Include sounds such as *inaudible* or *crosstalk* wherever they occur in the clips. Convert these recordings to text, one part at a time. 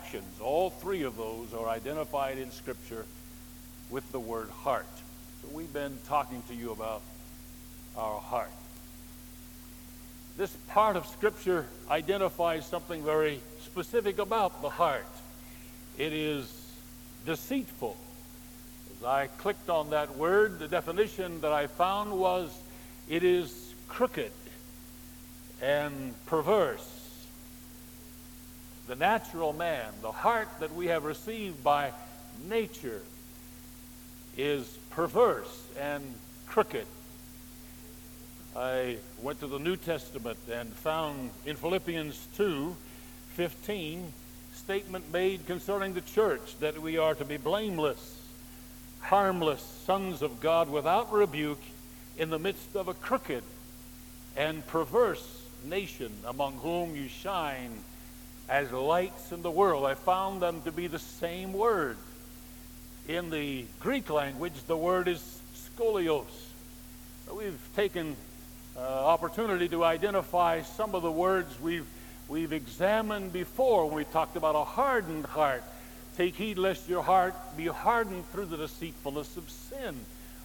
actions, all three of those are identified in Scripture with the word heart. So we've been talking to you about our heart. This part of Scripture identifies something very specific about the heart. It is deceitful. As I clicked on that word, the definition that I found was it is crooked and perverse. The natural man, the heart that we have received by nature, is perverse and crooked. I went to the New Testament and found in Philippians 2 15 statement made concerning the church that we are to be blameless, harmless sons of God without rebuke in the midst of a crooked and perverse nation among whom you shine as lights in the world. I found them to be the same word. In the Greek language, the word is skolios. We've taken uh, opportunity to identify some of the words we've, we've examined before when we talked about a hardened heart. Take heed lest your heart be hardened through the deceitfulness of sin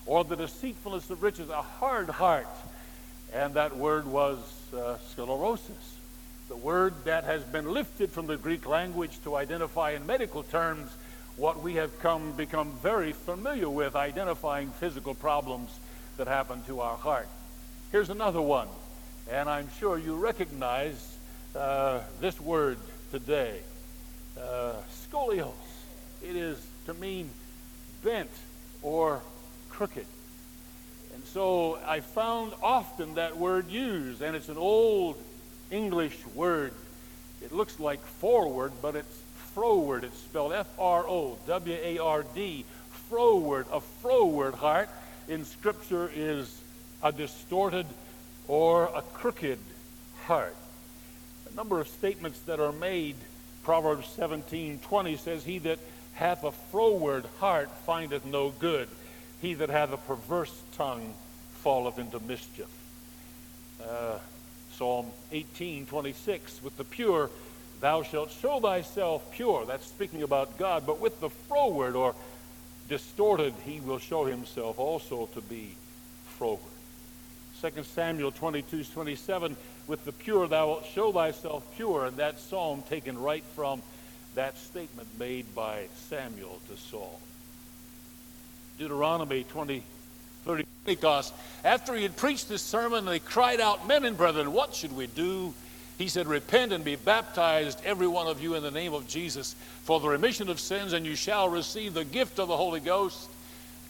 or the deceitfulness of riches, a hard heart. And that word was uh, sclerosis, the word that has been lifted from the Greek language to identify in medical terms what we have come become very familiar with, identifying physical problems that happen to our heart. Here's another one, and I'm sure you recognize uh, this word today uh, scolios. It is to mean bent or crooked. And so I found often that word used, and it's an old English word. It looks like forward, but it's froward. It's spelled F R O W A R D, froward. A froward heart in Scripture is a distorted or a crooked heart. A number of statements that are made, Proverbs 17 20 says, He that hath a froward heart findeth no good. He that hath a perverse tongue falleth into mischief. Uh, Psalm 18 26, with the pure thou shalt show thyself pure. That's speaking about God, but with the froward or distorted, he will show himself also to be froward. 2 Samuel 22, 27, with the pure thou wilt show thyself pure, and that psalm taken right from that statement made by Samuel to Saul. Deuteronomy 20, 30, Pentecost. After he had preached this sermon, they cried out, Men and brethren, what should we do? He said, Repent and be baptized, every one of you, in the name of Jesus, for the remission of sins, and you shall receive the gift of the Holy Ghost.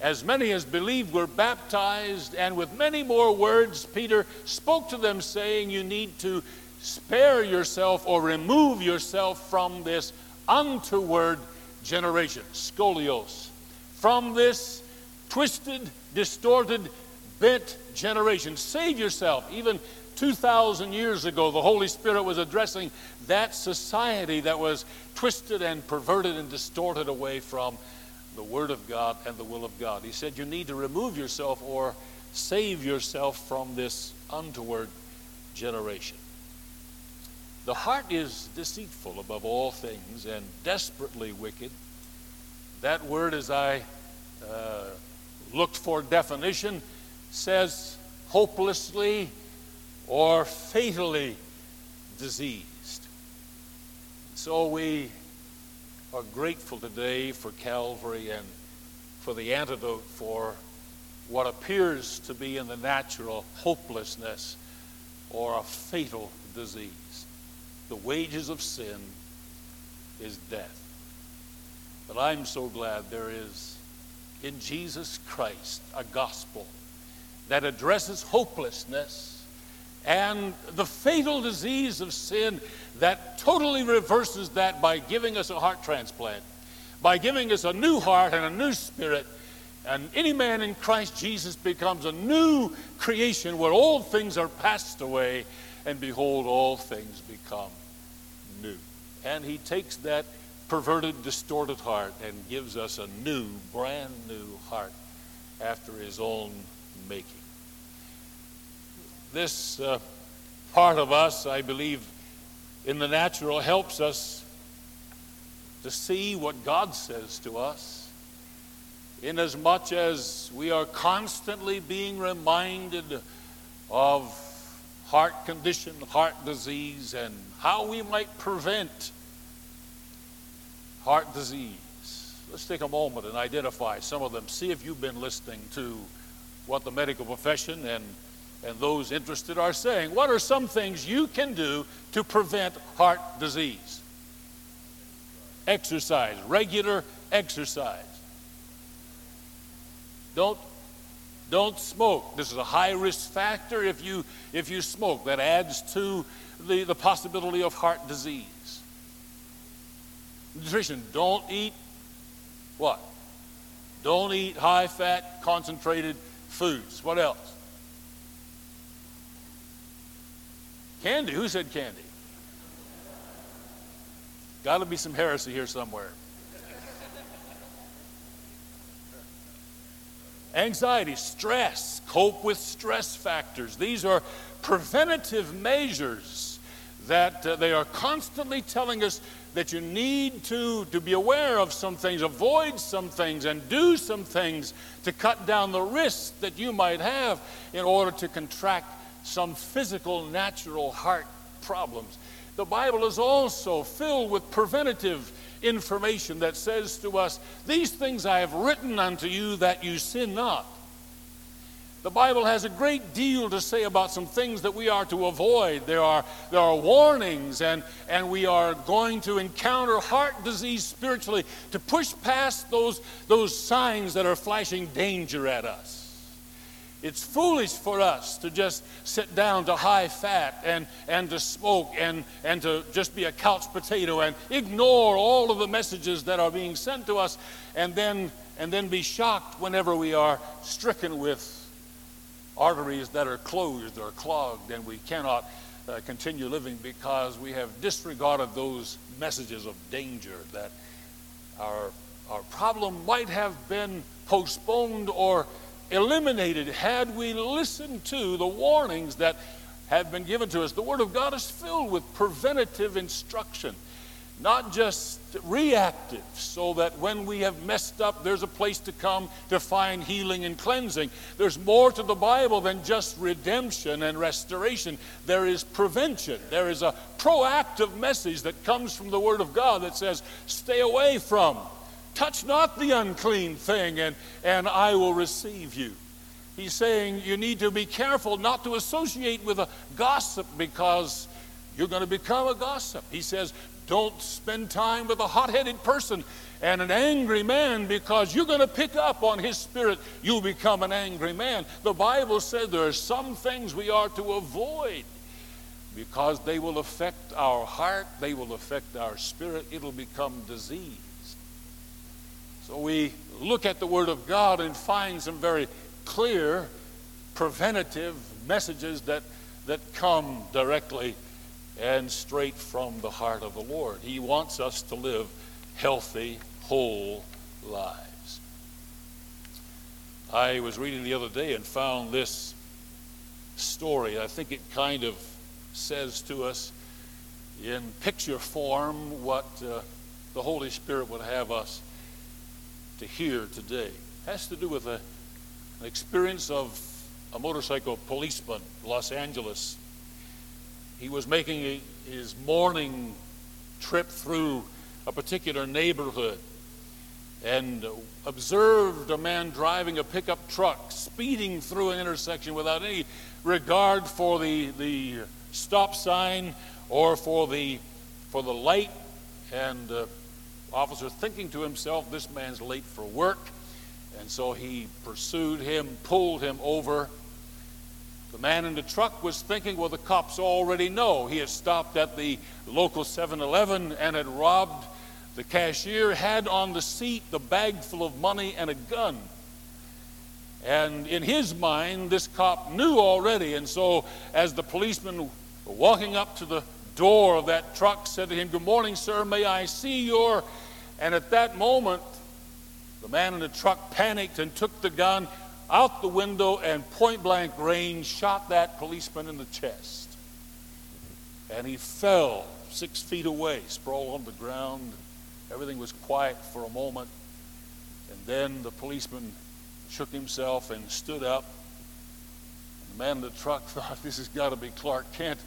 As many as believed were baptized, and with many more words, Peter spoke to them, saying, You need to spare yourself or remove yourself from this untoward generation, scolios, from this twisted, distorted, bent generation. Save yourself. Even 2,000 years ago, the Holy Spirit was addressing that society that was twisted and perverted and distorted away from the Word of God and the will of God. He said, You need to remove yourself or save yourself from this untoward generation. The heart is deceitful above all things and desperately wicked. That word, as I uh, looked for definition, says hopelessly or fatally diseased. So we are grateful today for Calvary and for the antidote for what appears to be in the natural hopelessness or a fatal disease. The wages of sin is death. But I'm so glad there is in Jesus Christ a gospel that addresses hopelessness and the fatal disease of sin that totally reverses that by giving us a heart transplant, by giving us a new heart and a new spirit. And any man in Christ Jesus becomes a new creation where old things are passed away, and behold, all things become new. And he takes that perverted, distorted heart and gives us a new, brand new heart after his own making. This uh, part of us, I believe, in the natural helps us to see what God says to us, inasmuch as we are constantly being reminded of heart condition, heart disease, and how we might prevent heart disease. Let's take a moment and identify some of them. See if you've been listening to what the medical profession and, and those interested are saying. What are some things you can do to prevent heart disease? Exercise, regular exercise. Don't don't smoke. This is a high risk factor if you, if you smoke. That adds to the, the possibility of heart disease. Nutrition. Don't eat what? Don't eat high fat, concentrated foods. What else? Candy. Who said candy? Got to be some heresy here somewhere. Anxiety, stress, cope with stress factors. These are preventative measures that uh, they are constantly telling us that you need to, to be aware of some things, avoid some things, and do some things to cut down the risks that you might have in order to contract some physical, natural heart problems. The Bible is also filled with preventative information that says to us, These things I have written unto you that you sin not. The Bible has a great deal to say about some things that we are to avoid. There are, there are warnings, and, and we are going to encounter heart disease spiritually to push past those, those signs that are flashing danger at us. It's foolish for us to just sit down to high fat and, and to smoke and, and to just be a couch potato and ignore all of the messages that are being sent to us and then, and then be shocked whenever we are stricken with arteries that are closed or clogged and we cannot uh, continue living because we have disregarded those messages of danger that our, our problem might have been postponed or eliminated had we listened to the warnings that have been given to us. The Word of God is filled with preventative instruction, not just reactive, so that when we have messed up, there's a place to come to find healing and cleansing. There's more to the Bible than just redemption and restoration, there is prevention. There is a proactive message that comes from the Word of God that says, stay away from Touch not the unclean thing, and, and I will receive you. He's saying you need to be careful not to associate with a gossip because you're going to become a gossip. He says, don't spend time with a hot headed person and an angry man because you're going to pick up on his spirit. You'll become an angry man. The Bible said there are some things we are to avoid because they will affect our heart, they will affect our spirit, it'll become disease. So we look at the Word of God and find some very clear preventative messages that, that come directly and straight from the heart of the Lord. He wants us to live healthy, whole lives. I was reading the other day and found this story. I think it kind of says to us in picture form what uh, the Holy Spirit would have us to hear today it has to do with a, an experience of a motorcycle policeman, Los Angeles. He was making a, his morning trip through a particular neighborhood and observed a man driving a pickup truck speeding through an intersection without any regard for the, the stop sign or for the, for the light and uh, officer thinking to himself, this man's late for work. And so he pursued him, pulled him over. The man in the truck was thinking, well, the cops already know. He had stopped at the local 7 Eleven and had robbed the cashier, had on the seat the bag full of money and a gun. And in his mind, this cop knew already. And so, as the policeman walking up to the door of that truck said to him, Good morning, sir. May I see your. And at that moment, the man in the truck panicked and took the gun out the window and point blank range shot that policeman in the chest. And he fell six feet away, sprawled on the ground. Everything was quiet for a moment. And then the policeman shook himself and stood up. And the man in the truck *laughs* thought, this has got to be Clark Kent.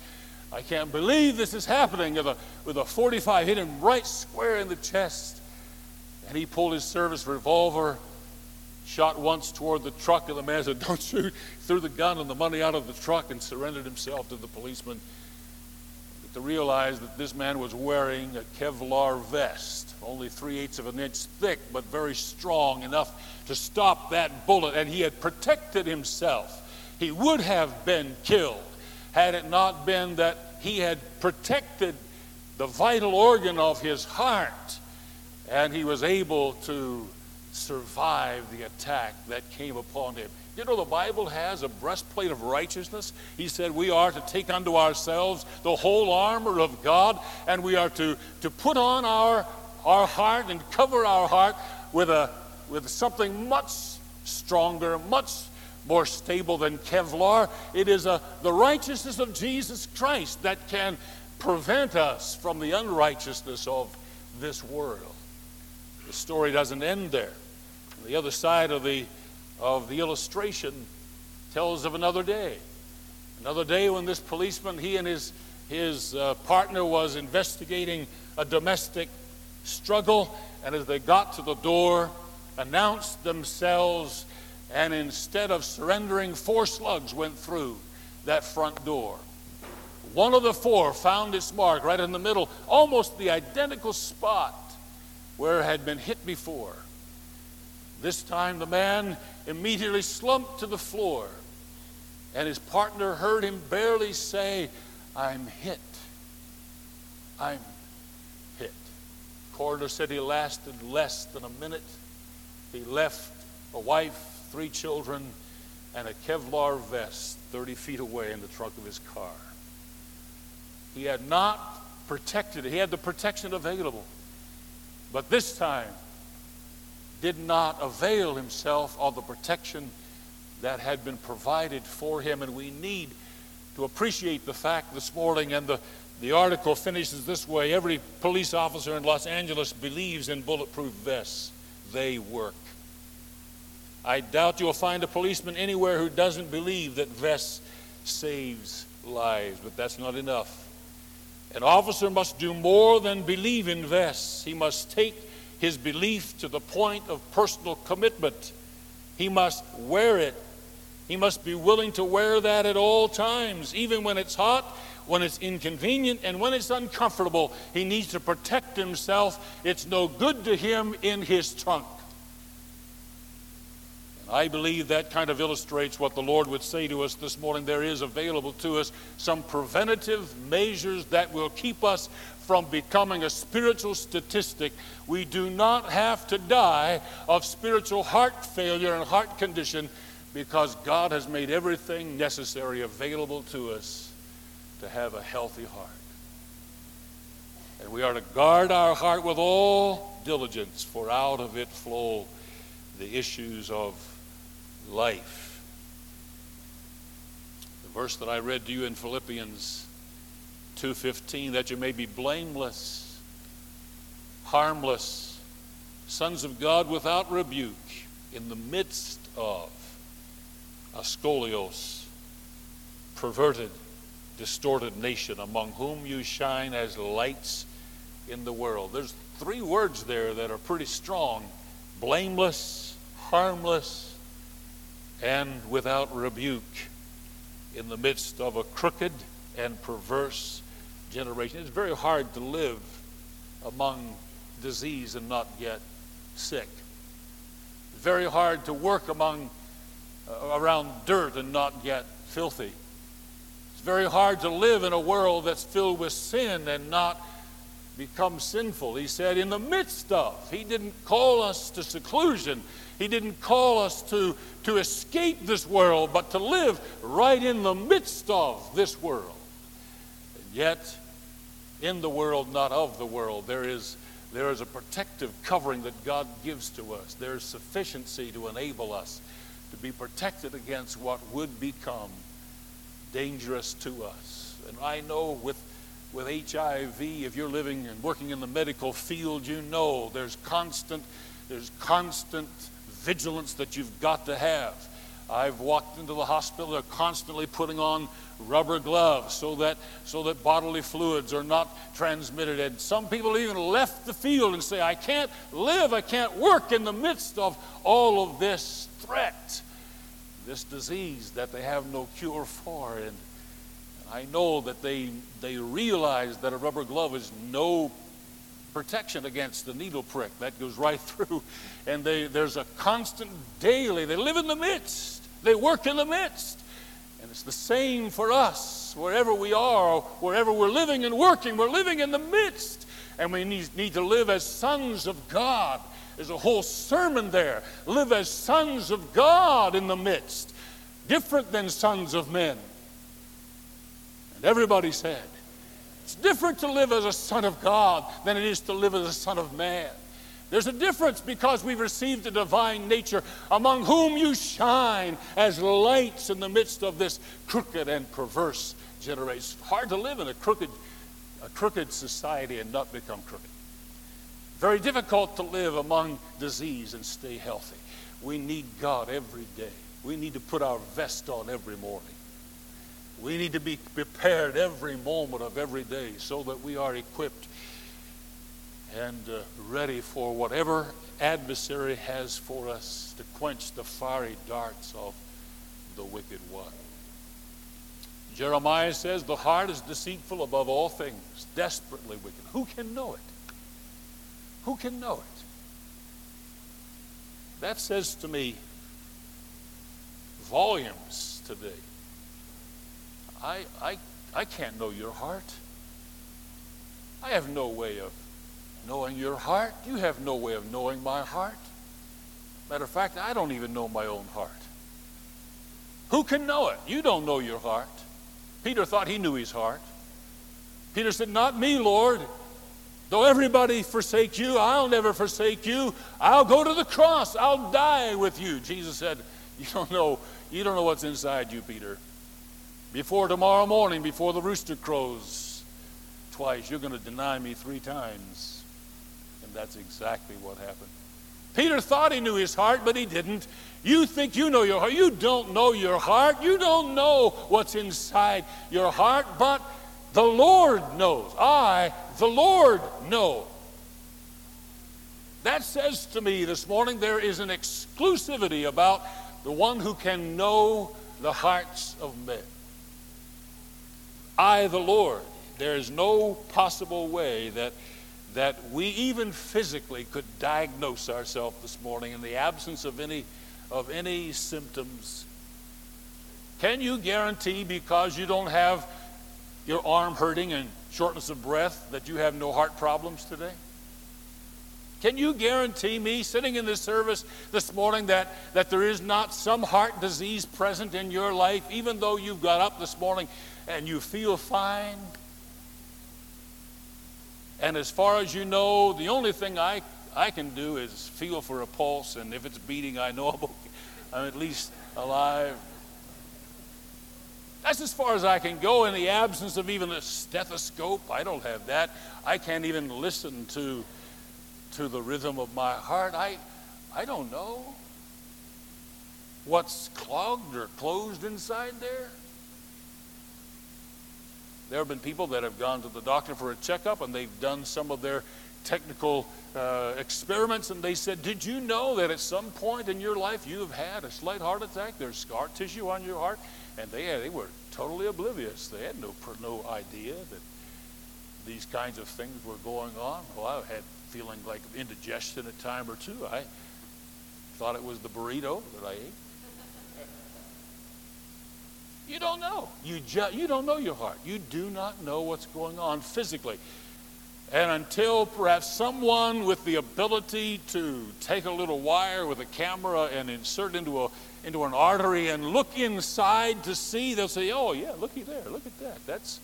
I can't believe this is happening. With a, with a 45, hit him right square in the chest. And he pulled his service revolver, shot once toward the truck, and the man said, Don't shoot. Threw the gun and the money out of the truck and surrendered himself to the policeman. But to realize that this man was wearing a Kevlar vest, only three eighths of an inch thick, but very strong enough to stop that bullet, and he had protected himself. He would have been killed had it not been that he had protected the vital organ of his heart and he was able to survive the attack that came upon him. You know, the Bible has a breastplate of righteousness. He said we are to take unto ourselves the whole armor of God, and we are to, to put on our, our heart and cover our heart with, a, with something much stronger, much more stable than Kevlar. It is a, the righteousness of Jesus Christ that can prevent us from the unrighteousness of this world. The story doesn't end there. The other side of the, of the illustration tells of another day. Another day when this policeman, he and his, his uh, partner was investigating a domestic struggle, and as they got to the door, announced themselves, and instead of surrendering, four slugs went through that front door. One of the four found its mark right in the middle, almost the identical spot where it had been hit before. This time the man immediately slumped to the floor, and his partner heard him barely say, I'm hit. I'm hit. Coroner said he lasted less than a minute. He left a wife, three children, and a Kevlar vest 30 feet away in the trunk of his car. He had not protected he had the protection available but this time did not avail himself of the protection that had been provided for him. And we need to appreciate the fact this morning, and the, the article finishes this way every police officer in Los Angeles believes in bulletproof vests, they work. I doubt you'll find a policeman anywhere who doesn't believe that vests saves lives, but that's not enough. An officer must do more than believe in vests. He must take his belief to the point of personal commitment. He must wear it. He must be willing to wear that at all times, even when it's hot, when it's inconvenient, and when it's uncomfortable. He needs to protect himself. It's no good to him in his trunk. I believe that kind of illustrates what the Lord would say to us this morning. There is available to us some preventative measures that will keep us from becoming a spiritual statistic. We do not have to die of spiritual heart failure and heart condition because God has made everything necessary available to us to have a healthy heart. And we are to guard our heart with all diligence, for out of it flow the issues of life. The verse that I read to you in Philippians 2:15 that you may be blameless, harmless, sons of God without rebuke in the midst of a scolios, perverted, distorted nation among whom you shine as lights in the world. There's three words there that are pretty strong blameless, harmless, and without rebuke in the midst of a crooked and perverse generation. It's very hard to live among disease and not get sick. Very hard to work among uh, around dirt and not get filthy. It's very hard to live in a world that's filled with sin and not become sinful. He said, in the midst of. He didn't call us to seclusion. He didn't call us to, to escape this world, but to live right in the midst of this world. And yet, in the world, not of the world, there is, there is a protective covering that God gives to us. There's sufficiency to enable us to be protected against what would become dangerous to us. And I know with with HIV, if you're living and working in the medical field, you know there's constant, there's constant vigilance that you've got to have. I've walked into the hospital, they're constantly putting on rubber gloves so that, so that bodily fluids are not transmitted. And some people even left the field and say, I can't live, I can't work in the midst of all of this threat, this disease that they have no cure for. And I know that they, they realize that a rubber glove is no protection against the needle prick. That goes right *laughs* through. And they, there's a constant daily, they live in the midst, they work in the midst. And it's the same for us, wherever we are, wherever we're living and working, we're living in the midst. And we need, need to live as sons of God. There's a whole sermon there. Live as sons of God in the midst, different than sons of men. And everybody said, it's different to live as a son of God than it is to live as a son of man. There's a difference because we've received a divine nature among whom you shine as lights in the midst of this crooked and perverse generation. It's hard to live in a crooked, a crooked society and not become crooked. Very difficult to live among disease and stay healthy. We need God every day. We need to put our vest on every morning. We need to be prepared every moment of every day so that we are equipped and uh, ready for whatever adversary has for us to quench the fiery darts of the wicked one. Jeremiah says, The heart is deceitful above all things, desperately wicked. Who can know it? Who can know it? That says to me volumes today. I, I, I can't know your heart. I have no way of knowing your heart. You have no way of knowing my heart. Matter of fact, I don't even know my own heart. Who can know it? You don't know your heart. Peter thought he knew his heart. Peter said, Not me, Lord. Though everybody forsake you, I'll never forsake you. I'll go to the cross. I'll die with you. Jesus said, You don't know, you don't know what's inside you, Peter. Before tomorrow morning, before the rooster crows twice, you're going to deny me three times. And that's exactly what happened. Peter thought he knew his heart, but he didn't. You think you know your heart. You don't know your heart. You don't know what's inside your heart, but the Lord knows. I, the Lord, know. That says to me this morning there is an exclusivity about the one who can know the hearts of men. I, the Lord. There is no possible way that that we even physically could diagnose ourselves this morning in the absence of any of any symptoms can you guarantee because you don't have your arm hurting and shortness of breath that you have no heart problems today can you guarantee me sitting in this service this morning that, that there is not some heart disease present in your life even though you've got up this morning and you feel fine and as far as you know, the only thing I, I can do is feel for a pulse, and if it's beating, I know *laughs* I'm, okay. I'm at least alive. That's as far as I can go in the absence of even a stethoscope. I don't have that. I can't even listen to, to the rhythm of my heart. I, I don't know what's clogged or closed inside there. There have been people that have gone to the doctor for a checkup and they've done some of their technical uh, experiments and they said, Did you know that at some point in your life you have had a slight heart attack? There's scar tissue on your heart. And they, they were totally oblivious. They had no, no idea that these kinds of things were going on. Well, I had feeling like indigestion a time or two. I thought it was the burrito that I ate. You don't know. You, ju- you don't know your heart. You do not know what's going on physically. And until perhaps someone with the ability to take a little wire with a camera and insert into a into an artery and look inside to see, they'll say, "Oh yeah, looky there, look at that. That's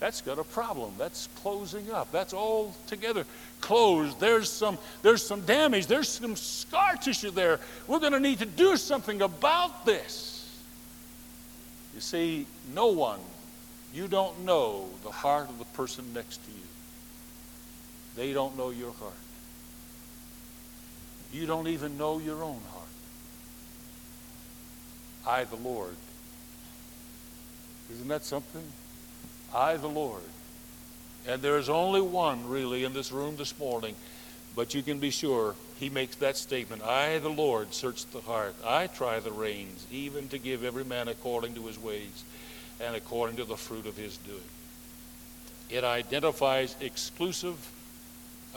that's got a problem. That's closing up. That's all together closed. There's some there's some damage. There's some scar tissue there. We're going to need to do something about this." You see, no one, You don't know the heart of the person next to you. They don't know your heart. You don't even know your own heart. I, the Lord. Isn't that something? I, the Lord. And there is only one, really, in this room this morning, but you can be sure he makes that statement I, the Lord, search the heart. I try the reins, even to give every man according to his ways and according to the fruit of his doing. It identifies exclusive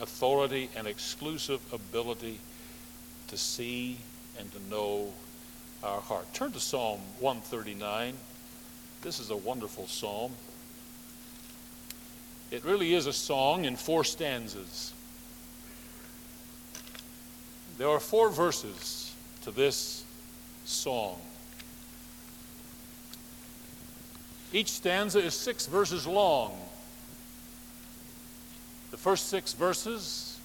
authority and exclusive ability to see and to know our heart. Turn to Psalm 139. This is a wonderful psalm. It really is a song in four stanzas. There are four verses to this song. Each stanza is six verses long. The first six verses,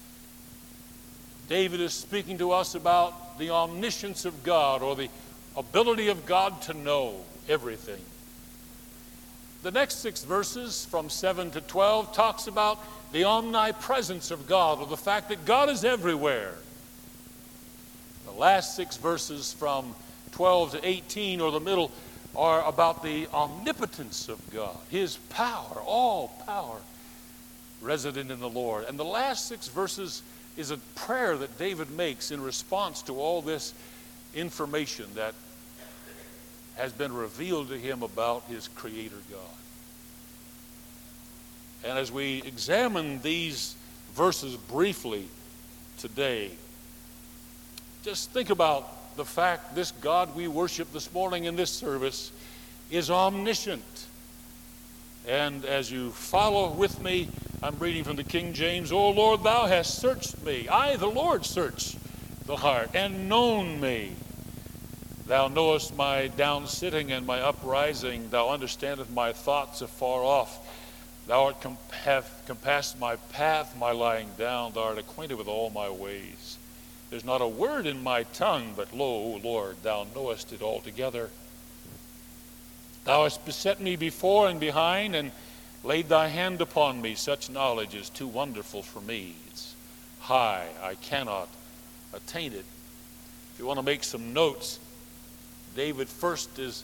David is speaking to us about the omniscience of God or the ability of God to know everything. The next six verses, from 7 to 12, talks about the omnipresence of God, or the fact that God is everywhere. The last six verses, from 12 to 18, or the middle, are about the omnipotence of God, His power, all power resident in the Lord. And the last six verses is a prayer that David makes in response to all this information that has been revealed to him about his Creator God. And as we examine these verses briefly today, just think about the fact this God we worship this morning in this service is omniscient. And as you follow with me, I'm reading from the King James, O Lord, thou hast searched me. I, the Lord, search the heart and known me. Thou knowest my down sitting and my uprising. Thou understandest my thoughts afar off. Thou art have compassed my path, my lying down. Thou art acquainted with all my ways. There's not a word in my tongue, but lo, Lord, thou knowest it altogether. Thou hast beset me before and behind, and laid thy hand upon me. Such knowledge is too wonderful for me. It's high, I cannot attain it. If you want to make some notes, David first is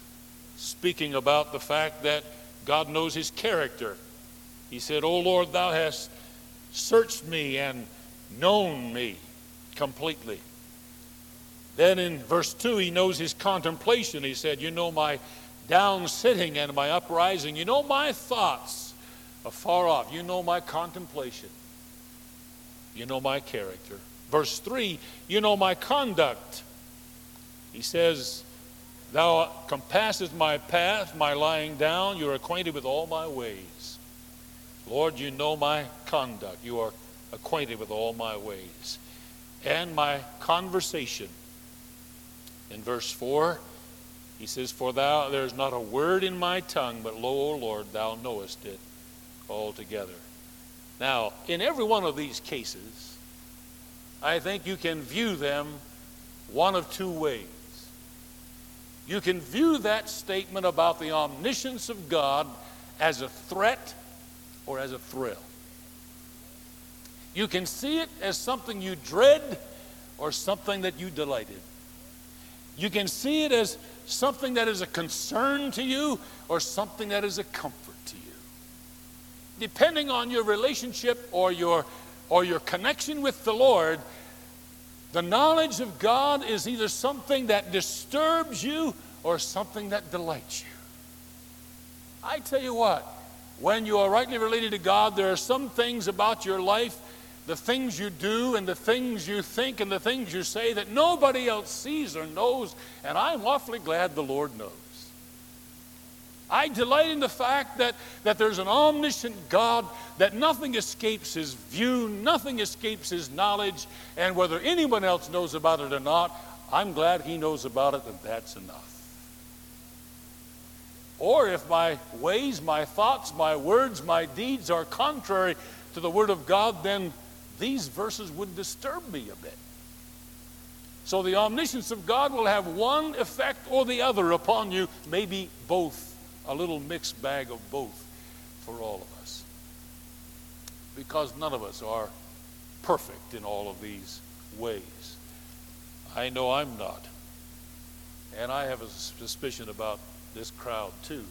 speaking about the fact that God knows his character. He said, O Lord, thou hast searched me and known me completely. Then in verse 2, he knows his contemplation. He said, You know my down sitting and my uprising. You know my thoughts afar off. You know my contemplation. You know my character. Verse 3, you know my conduct. He says, Thou compassest my path, my lying down. You are acquainted with all my ways. Lord, you know my conduct. You are acquainted with all my ways. And my conversation. In verse 4, he says, For thou, there is not a word in my tongue, but lo, O Lord, thou knowest it altogether. Now, in every one of these cases, I think you can view them one of two ways. You can view that statement about the omniscience of God as a threat or as a thrill. You can see it as something you dread or something that you delight in. You can see it as something that is a concern to you or something that is a comfort to you. Depending on your relationship or your, or your connection with the Lord, the knowledge of God is either something that disturbs you or something that delights you. I tell you what, when you are rightly related to God, there are some things about your life, the things you do and the things you think and the things you say that nobody else sees or knows, and I'm awfully glad the Lord knows. I delight in the fact that, that there's an omniscient God, that nothing escapes his view, nothing escapes his knowledge, and whether anyone else knows about it or not, I'm glad he knows about it, and that's enough. Or if my ways, my thoughts, my words, my deeds are contrary to the Word of God, then these verses would disturb me a bit. So the omniscience of God will have one effect or the other upon you, maybe both a little mixed bag of both for all of us. Because none of us are perfect in all of these ways. I know I'm not. And I have a suspicion about this crowd too.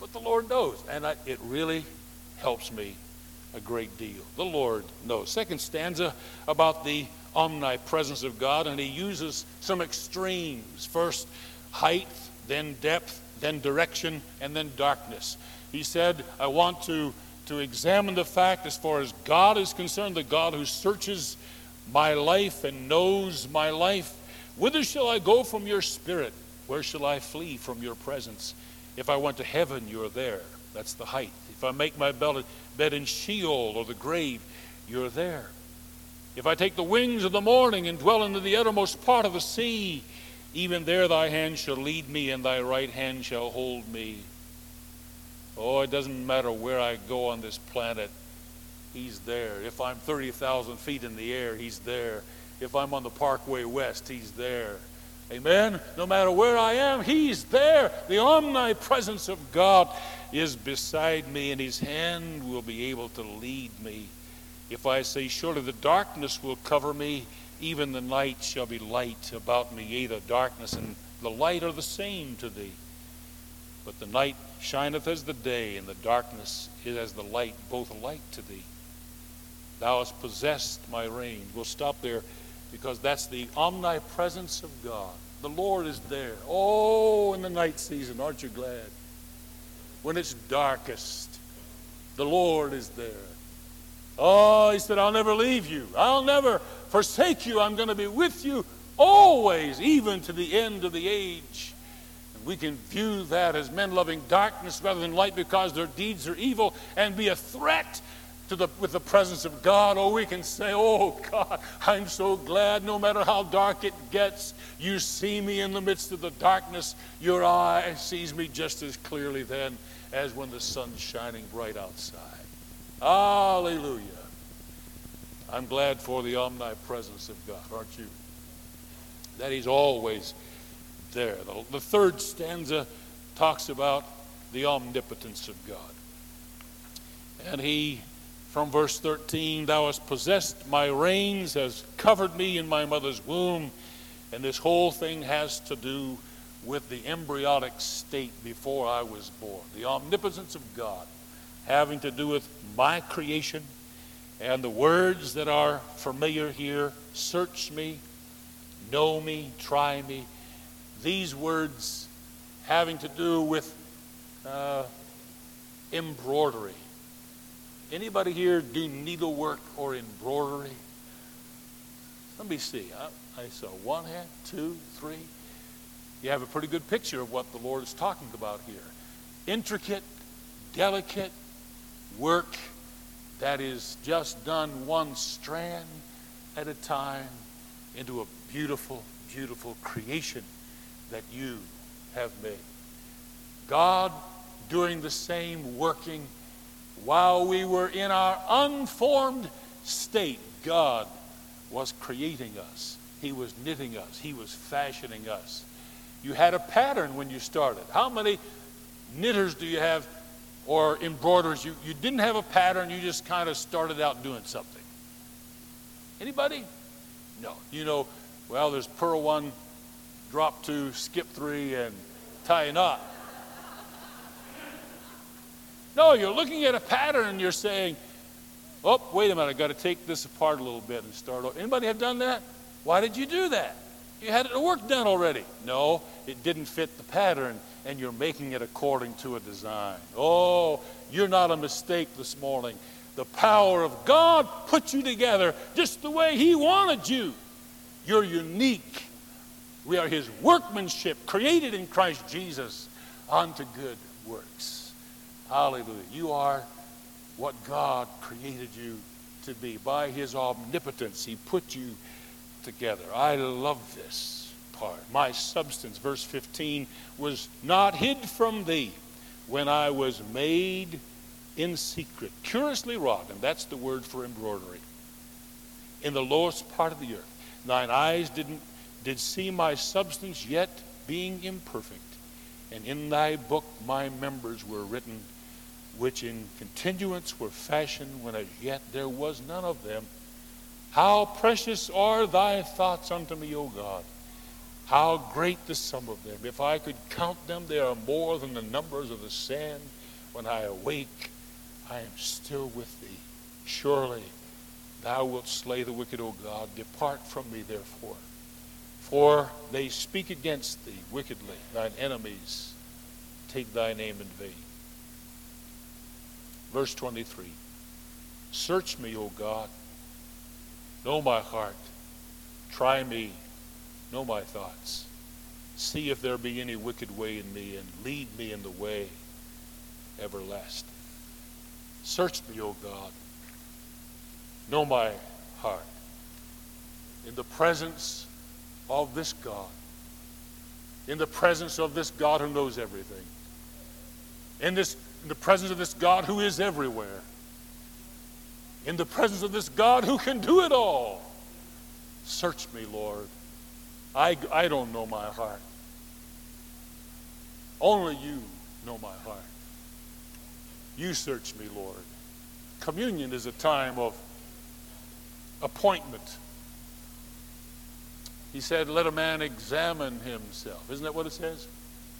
But the Lord knows, and I, it really helps me a great deal. The Lord knows. Second stanza about the omnipresence of God, and he uses some extremes. First, height, then depth, then direction, and then darkness. He said, I want to, to examine the fact as far as God is concerned, the God who searches my life and knows my life. Whither shall I go from your spirit? Where shall I flee from your presence? If I went to heaven, you're there. That's the height. If I make my bed in Sheol or the grave, you're there. If I take the wings of the morning and dwell into the uttermost part of the sea, even there thy hand shall lead me, and thy right hand shall hold me. Oh, it doesn't matter where I go on this planet, he's there. If I'm 30,000 feet in the air, he's there. If I'm on the Parkway West, he's there. Amen? No matter where I am, he's there. The omnipresence of God is beside me, and his hand will be able to lead me. If I say, Surely the darkness will cover me, even the night shall be light about me. Yea, the darkness and the light are the same to thee. But the night shineth as the day, and the darkness is as the light, both alike to thee. Thou hast possessed my reign. We'll stop there because that's the omnipresence of God. The Lord is there. Oh, in the night season, aren't you glad? When it's darkest, the Lord is there. Oh, he said, I'll never leave you. I'll never forsake you. I'm going to be with you always, even to the end of the age. And we can view that as men loving darkness rather than light because their deeds are evil and be a threat the, with the presence of God, oh, we can say, Oh, God, I'm so glad no matter how dark it gets, you see me in the midst of the darkness. Your eye sees me just as clearly then as when the sun's shining bright outside. Hallelujah. I'm glad for the omnipresence of God, aren't you? That He's always there. The, the third stanza talks about the omnipotence of God. And He from verse 13 Thou hast possessed my reins, has covered me in my mother's womb. And this whole thing has to do with the embryonic state before I was born. The omnipotence of God having to do with my creation. And the words that are familiar here search me, know me, try me. These words having to do with uh, embroidery Anybody here do needlework or embroidery? Let me see. I, I saw one hand, two, three. You have a pretty good picture of what the Lord is talking about here. Intricate, delicate work that is just done one strand at a time into a beautiful, beautiful creation that you have made. God doing the same working while we were in our unformed state, God was creating us. He was knitting us. He was fashioning us. You had a pattern when you started. How many knitters do you have or embroiderers? You, you didn't have a pattern, you just kind of started out doing something. Anybody? No. You know, well, there's purl one, drop two, skip three, and tie a knot. No, you're looking at a pattern and you're saying, oh, wait a minute, I've got to take this apart a little bit and start over. Anybody have done that? Why did you do that? You had the work done already. No, it didn't fit the pattern, and you're making it according to a design. Oh, you're not a mistake this morning. The power of God put you together just the way He wanted you. You're unique. We are His workmanship, created in Christ Jesus unto good works. Hallelujah. You are what God created you to be. By his omnipotence, he put you together. I love this part. My substance, verse 15, was not hid from thee when I was made in secret, curiously wrought, and that's the word for embroidery, in the lowest part of the earth. Thine eyes didn't did see my substance, yet being imperfect. And in thy book my members were written, which in continuance were fashioned when as yet there was none of them. How precious are thy thoughts unto me, O God! How great the sum of them. If I could count them, they are more than the numbers of the sand. When I awake, I am still with thee. Surely thou wilt slay the wicked, O God. Depart from me, therefore. For they speak against thee wickedly. Thine enemies take thy name in vain. Verse 23 Search me, O God. Know my heart. Try me Know my thoughts. See if there be any wicked way in me, and lead me in the way everlasting. Search me, O God. Know my heart. In the presence of this God, in the presence of this God who knows everything, in, this, in the presence of this God who is everywhere, in the presence of this God who can do it all, search me, Lord I, I don't know my heart. Only you know my heart. You search me, Lord. Communion is a time of appointment. He said, Let a man examine himself. Isn't that what it says?